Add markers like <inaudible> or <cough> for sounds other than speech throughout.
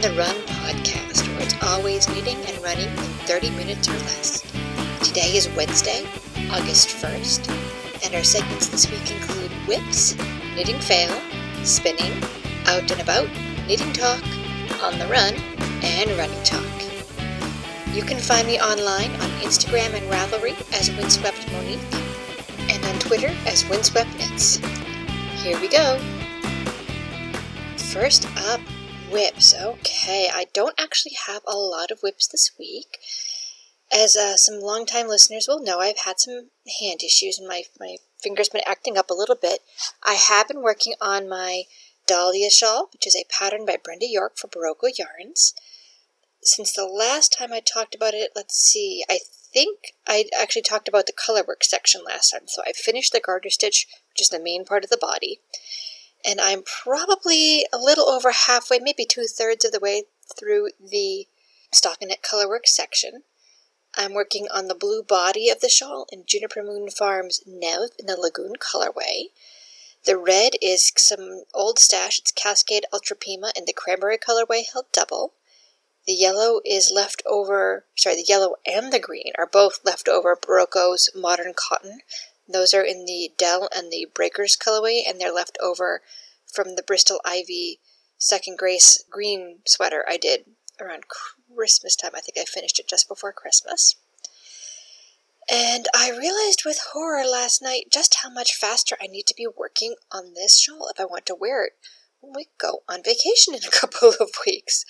The Run podcast, where it's always knitting and running in 30 minutes or less. Today is Wednesday, August 1st, and our segments this week include whips, knitting fail, spinning, out and about, knitting talk, on the run, and running talk. You can find me online on Instagram and Ravelry as Windswept Monique, and on Twitter as Windswept Knits. Here we go. First up, whips. Okay, I don't actually have a lot of whips this week. As uh, some longtime listeners will know, I've had some hand issues and my, my fingers been acting up a little bit. I have been working on my Dahlia shawl, which is a pattern by Brenda York for Berroco Yarns. Since the last time I talked about it, let's see, I think I actually talked about the colorwork section last time. So I finished the garter stitch, which is the main part of the body and I'm probably a little over halfway, maybe two thirds of the way through the stockinette colorwork section. I'm working on the blue body of the shawl in Juniper Moon Farms Nev in the Lagoon colorway. The red is some old stash, it's Cascade Ultra Pima in the cranberry colorway held double. The yellow is left over, sorry, the yellow and the green are both left over Berroco's Modern Cotton those are in the Dell and the Breakers colorway, and they're left over from the Bristol Ivy Second Grace green sweater I did around Christmas time. I think I finished it just before Christmas. And I realized with horror last night just how much faster I need to be working on this shawl if I want to wear it when we go on vacation in a <laughs> couple of weeks.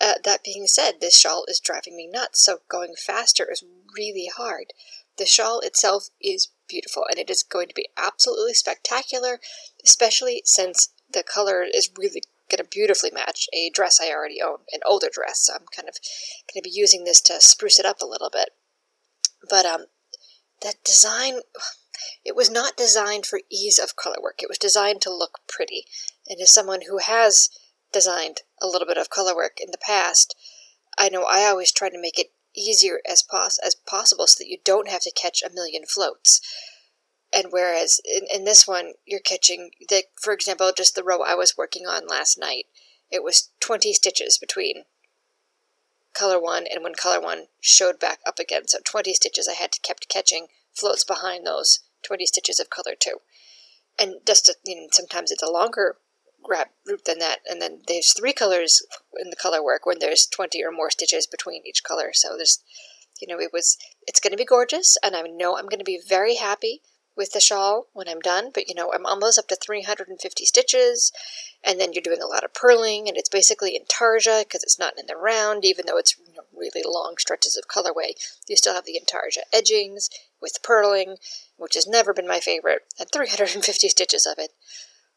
Uh, that being said, this shawl is driving me nuts, so going faster is really hard. The shawl itself is beautiful and it is going to be absolutely spectacular, especially since the color is really going to beautifully match a dress I already own, an older dress. So I'm kind of going to be using this to spruce it up a little bit. But um, that design, it was not designed for ease of color work. It was designed to look pretty. And as someone who has designed a little bit of color work in the past, I know I always try to make it easier as pos- as possible so that you don't have to catch a million floats. And whereas in, in this one, you're catching, the, for example, just the row I was working on last night, it was 20 stitches between color one and when color one showed back up again. So 20 stitches I had to kept catching floats behind those 20 stitches of color two. And just to, you know, sometimes it's a longer grab group than that. And then there's three colors in the color work when there's 20 or more stitches between each color. So there's, you know, it was, it's going to be gorgeous. And I know I'm going to be very happy with the shawl when I'm done. But, you know, I'm almost up to 350 stitches. And then you're doing a lot of purling. And it's basically in intarsia because it's not in the round, even though it's you know, really long stretches of colorway. You still have the intarsia edgings with purling, which has never been my favorite, and 350 stitches of it.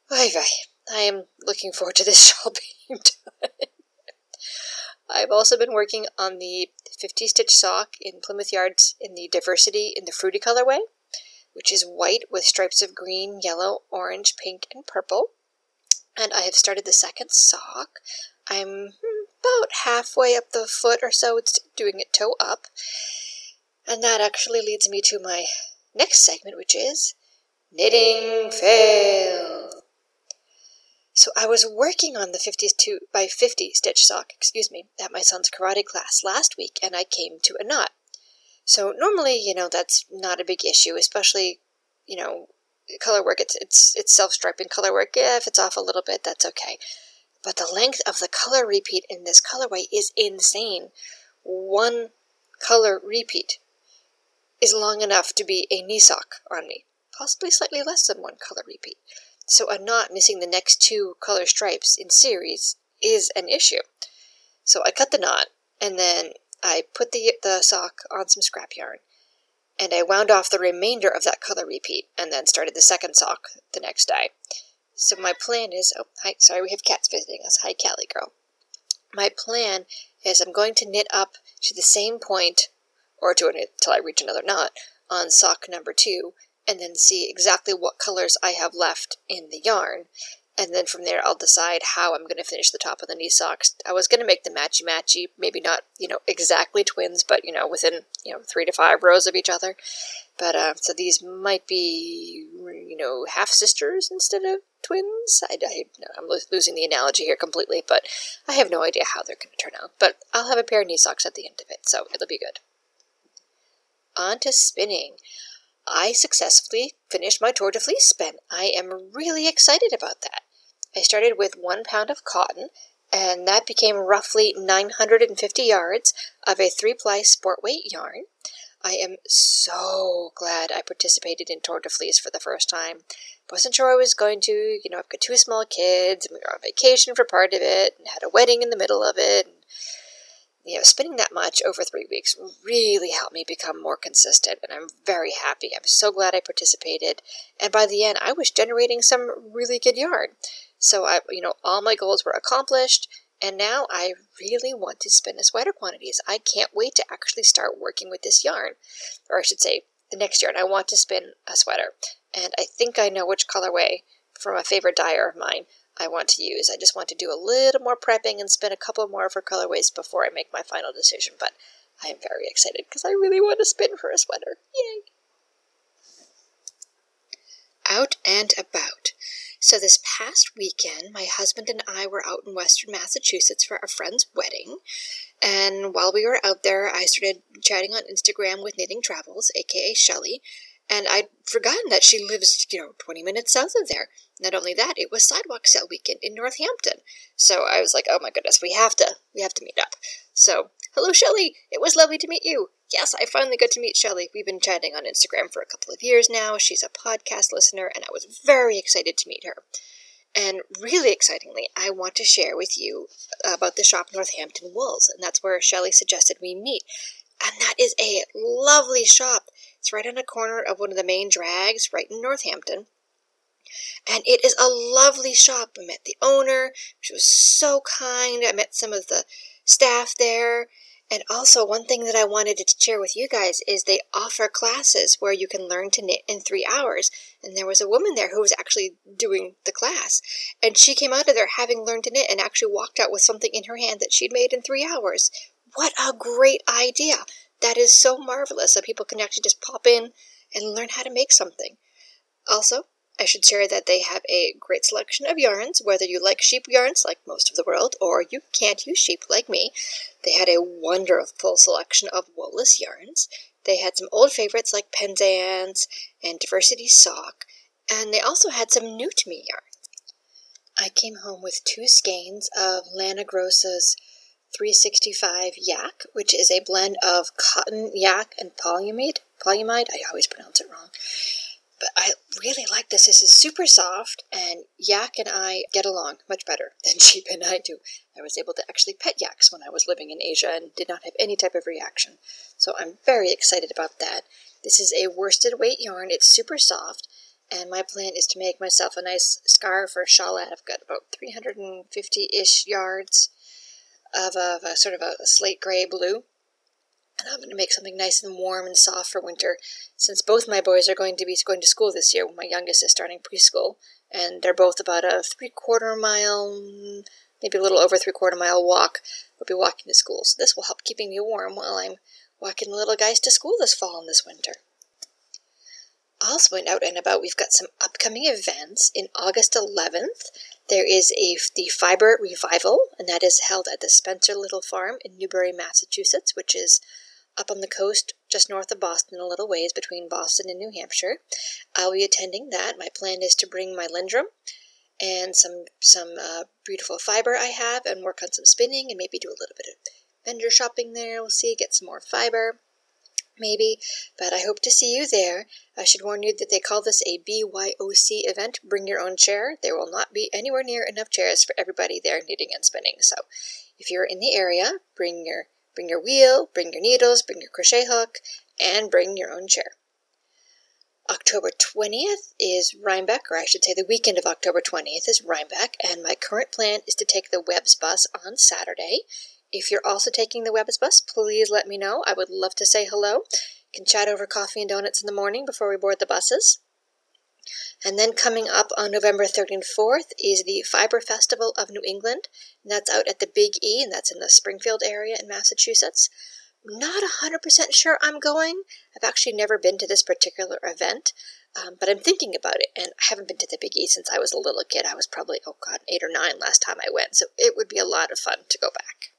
Vay vay. I am looking forward to this <laughs> shawl being done. I've also been working on the 50 stitch sock in Plymouth Yards in the Diversity in the Fruity colorway, which is white with stripes of green, yellow, orange, pink, and purple. And I have started the second sock. I'm about halfway up the foot or so, it's doing it toe up. And that actually leads me to my next segment, which is knitting fail. So I was working on the 52 by 50 stitch sock, excuse me, at my son's karate class last week and I came to a knot. So normally, you know, that's not a big issue, especially, you know, color work, it's it's it's self-striping color work. Yeah, if it's off a little bit, that's okay. But the length of the color repeat in this colorway is insane. One color repeat is long enough to be a knee sock on me, possibly slightly less than one color repeat. So a knot missing the next two color stripes in series is an issue. So I cut the knot and then I put the, the sock on some scrap yarn and I wound off the remainder of that color repeat and then started the second sock the next day. So my plan is, oh, hi, sorry, we have cats visiting us. Hi, Callie girl. My plan is I'm going to knit up to the same point, or to until I reach another knot, on sock number two, and then see exactly what colors I have left in the yarn. and then from there I'll decide how I'm going to finish the top of the knee socks. I was going to make the matchy matchy, maybe not you know exactly twins, but you know within you know three to five rows of each other. But uh, so these might be you know half sisters instead of twins. I, I I'm losing the analogy here completely, but I have no idea how they're going to turn out. But I'll have a pair of knee socks at the end of it, so it'll be good. On to spinning. I successfully finished my Tour de Fleece spin. I am really excited about that. I started with one pound of cotton, and that became roughly 950 yards of a three ply sport weight yarn. I am so glad I participated in Tour de Fleece for the first time. Wasn't sure I was going to, you know, I've got two small kids, and we were on vacation for part of it, and had a wedding in the middle of it, and you know, spending that much over three weeks really helped me become more consistent, and I'm very happy. I'm so glad I participated, and by the end, I was generating some really good yarn. So I, you know, all my goals were accomplished, and now I really want to spin the sweater quantities. I can't wait to actually start working with this yarn, or I should say, the next yarn. I want to spin a sweater, and I think I know which colorway from a favorite dyer of mine I want to use. I just want to do a little more prepping and spin a couple more of her colorways before I make my final decision. But I am very excited because I really want to spin for a sweater. Yay! Out and about. So, this past weekend, my husband and I were out in Western Massachusetts for a friend's wedding. And while we were out there, I started chatting on Instagram with Knitting Travels, aka Shelly, and I'd forgotten that she lives, you know, 20 minutes south of there. Not only that, it was sidewalk sale weekend in Northampton. So I was like, oh my goodness, we have to, we have to meet up. So, hello, Shelly. It was lovely to meet you. Yes, I finally got to meet Shelly. We've been chatting on Instagram for a couple of years now. She's a podcast listener, and I was very excited to meet her. And really excitingly, I want to share with you about the shop Northampton Wools, and that's where Shelly suggested we meet. And that is a lovely shop. It's right on a corner of one of the main drags, right in Northampton. And it is a lovely shop. I met the owner. She was so kind. I met some of the staff there. And also, one thing that I wanted to share with you guys is they offer classes where you can learn to knit in three hours. And there was a woman there who was actually doing the class. And she came out of there having learned to knit and actually walked out with something in her hand that she'd made in three hours. What a great idea! That is so marvelous that people can actually just pop in and learn how to make something. Also, I should share that they have a great selection of yarns, whether you like sheep yarns like most of the world, or you can't use sheep like me. They had a wonderful selection of woolless yarns. They had some old favorites like Penzance and Diversity Sock, and they also had some new to me yarns. I came home with two skeins of Lana Grossa's 365 yak, which is a blend of cotton yak and polyamide. Polyamide, I always pronounce it wrong. But I really like this. This is super soft, and yak and I get along much better <laughs> than sheep and I do. I was able to actually pet yaks when I was living in Asia and did not have any type of reaction. So I'm very excited about that. This is a worsted weight yarn. It's super soft, and my plan is to make myself a nice scarf or shawlette. I've got about 350-ish yards of a, of a sort of a, slate gray blue. And I'm going to make something nice and warm and soft for winter. Since both my boys are going to be going to school this year, my youngest is starting preschool, and they're both about a three quarter mile, maybe a little over three quarter mile walk. We'll be walking to school, so this will help keeping me warm while I'm walking the little guys to school this fall and this winter. Also, out and about, we've got some upcoming events. In August 11th, there is a the Fiber Revival, and that is held at the Spencer Little Farm in Newbury, Massachusetts, which is up on the coast just north of Boston, a little ways between Boston and New Hampshire. I'll be attending that. My plan is to bring my Lendrum and some some uh, beautiful fiber I have, and work on some spinning, and maybe do a little bit of vendor shopping there. We'll see, get some more fiber maybe, but I hope to see you there. I should warn you that they call this a BYOC event, bring your own chair. There will not be anywhere near enough chairs for everybody there knitting and spinning. So if you're in the area, bring your bring your wheel, bring your needles, bring your crochet hook, and bring your own chair. October 20th is Rhinebeck, or I should say the weekend of October 20th is Rhinebeck, and my current plan is to take the WEBS bus on Saturday. If you're also taking the WEBS bus, please let me know. I would love to say hello. We can chat over coffee and donuts in the morning before we board the buses. And then coming up on November 3rd and 4th is the Fiber Festival of New England. And that's out at the Big E, and that's in the Springfield area in Massachusetts. Not 100% sure I'm going. I've actually never been to this particular event, um, but I'm thinking about it, and I haven't been to the Big E since I was a little kid. I was probably, oh God, eight or nine last time I went, so it would be a lot of fun to go back.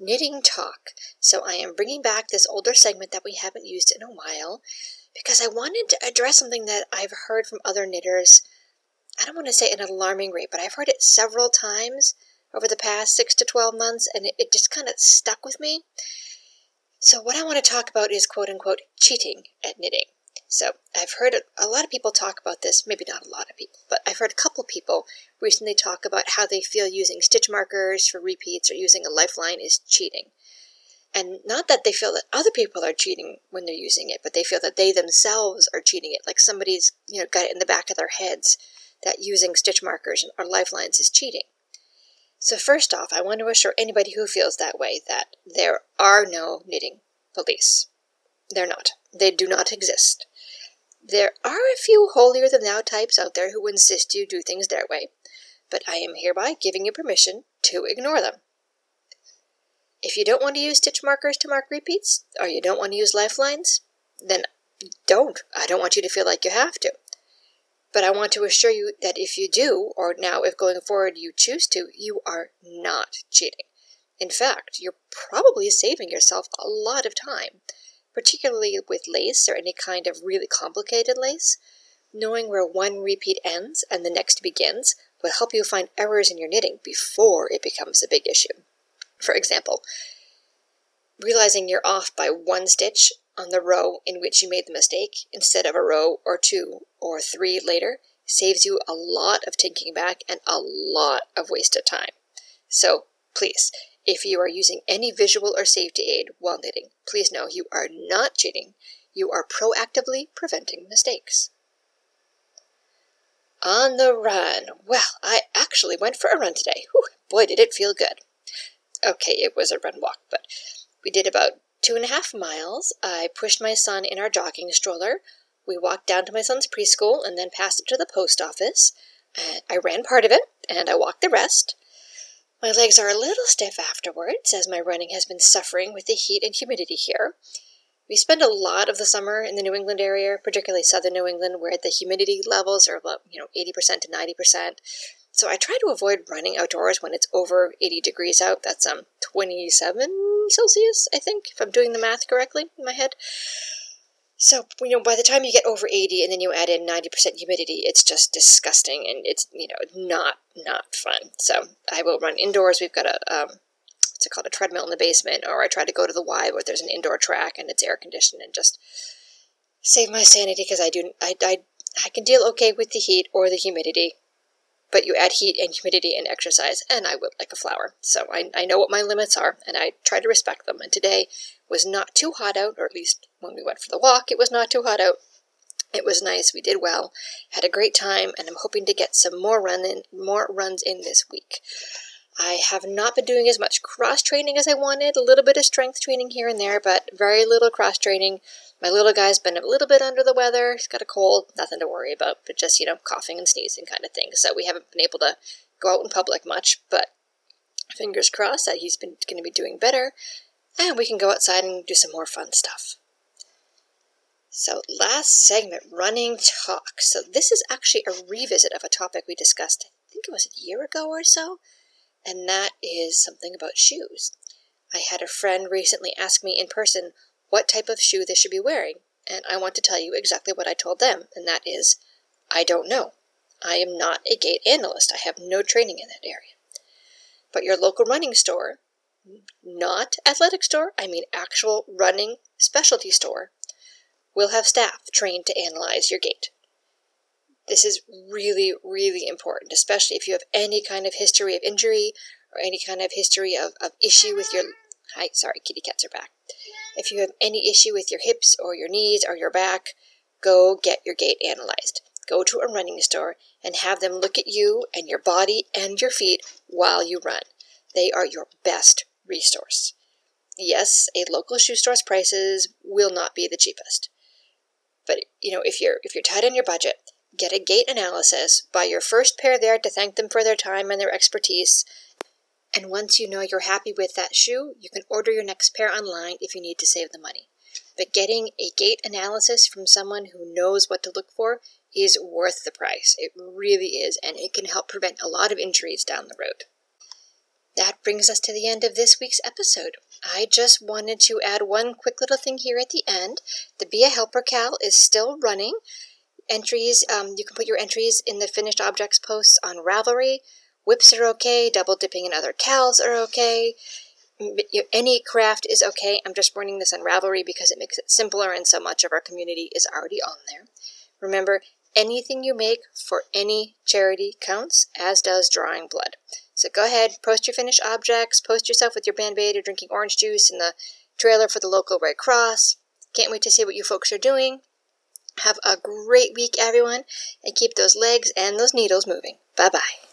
Knitting Talk. So I am bringing back this older segment that we haven't used in a while because I wanted to address something that I've heard from other knitters. I don't want to say an alarming rate, but I've heard it several times over the past six to 12 months, and it, it just kind of stuck with me. So, what I want to talk about is quote unquote cheating at knitting. So, I've heard a lot of people talk about this, maybe not a lot of people, but I've heard a couple people recently talk about how they feel using stitch markers for repeats or using a lifeline is cheating. And not that they feel that other people are cheating when they're using it, but they feel that they themselves are cheating it, like somebody's, you know, got it in the back of their heads that using stitch markers or lifelines is cheating. So, first off, I want to assure anybody who feels that way that there are no knitting police. They're not. They do not exist. There are a few holier than thou types out there who insist you do things their way, but I am hereby giving you permission to ignore them. If you don't want to use stitch markers to mark repeats, or you don't want to use lifelines, then don't. I don't want you to feel like you have to. But I want to assure you that if you do, or now if going forward you choose to, you are not cheating. In fact, you're probably saving yourself a lot of time, particularly with lace or any kind of really complicated lace. Knowing where one repeat ends and the next begins will help you find errors in your knitting before it becomes a big issue. For example, realizing you're off by one stitch on the row in which you made the mistake instead of a row or two or three later saves you a lot of thinking back and a lot of wasted time. So please, if you are using any visual or safety aid while knitting, please know you are not cheating. You are proactively preventing mistakes. On the run. Well, I actually went for a run today. Whew, boy, did it feel good. Okay, it was a run walk, but we did about two and a half miles. I pushed my son in our jogging stroller. We walked down to my son's preschool and then passed it to the post office. I ran part of it and I walked the rest. My legs are a little stiff afterwards, as my running has been suffering with the heat and humidity here. We spend a lot of the summer in the New England area, particularly southern New England, where the humidity levels are about, you know, 80% to 90%. So I try to avoid running outdoors when it's over 80 degrees out. That's um 27 Celsius, I think, if I'm doing the math correctly in my head. So, you know, by the time you get over 80 and then you add in 90% humidity, it's just disgusting and it's, you know, not, not fun. So I will run indoors. We've got a, um, what's it called, a treadmill in the basement, or I try to go to the Y where there's an indoor track and it's air conditioned and just save my sanity because I do, I, I, I can deal okay with the heat or the humidity but you add heat and humidity and exercise, and I would like a flower. So I, I know what my limits are, and I try to respect them. And today was not too hot out, or at least when we went for the walk, it was not too hot out. It was nice. We did well, had a great time, and I'm hoping to get some more run in, more runs in this week. I have not been doing as much cross training as I wanted. A little bit of strength training here and there, but very little cross training. My little guy's been a little bit under the weather. He's got a cold, nothing to worry about, but just, you know, coughing and sneezing kind of thing. So we haven't been able to go out in public much, but fingers crossed that he's been going to be doing better and we can go outside and do some more fun stuff. So, last segment running talk. So, this is actually a revisit of a topic we discussed, I think it was a year ago or so, and that is something about shoes. I had a friend recently ask me in person what type of shoe they should be wearing, and I want to tell you exactly what I told them, and that is I don't know. I am not a gait analyst, I have no training in that area. But your local running store, not athletic store, I mean actual running specialty store, will have staff trained to analyze your gait. This is really, really important, especially if you have any kind of history of injury or any kind of history of, of issue with your. Hi, sorry, kitty cats are back. If you have any issue with your hips or your knees or your back, go get your gait analyzed. Go to a running store and have them look at you and your body and your feet while you run. They are your best resource. Yes, a local shoe store's prices will not be the cheapest But you know, if you're if you're tight on your budget, get a gait analysis, buy your first pair there to thank them for their time and their expertise. And once you know you're happy with that shoe, you can order your next pair online if you need to save the money. But getting a gait analysis from someone who knows what to look for is worth the price. It really is, and it can help prevent a lot of injuries down the road. That brings us to the end of this week's episode. I just wanted to add one quick little thing here at the end. The Be a Helper Cal is still running. Entries, um, you can put your entries in the finished objects posts on Ravelry. Whips are okay, double dipping in other cals are okay. Any craft is okay. I'm just running this on Ravelry because it makes it simpler and so much of our community is already on there. Remember, anything you make for any charity counts, as does drawing blood. So go ahead, post your finished objects, post yourself with your band-aid or drinking orange juice in the trailer for the local Red Cross. Can't wait to see what you folks are doing. Have a great week, everyone, and keep those legs and those needles moving. Bye bye.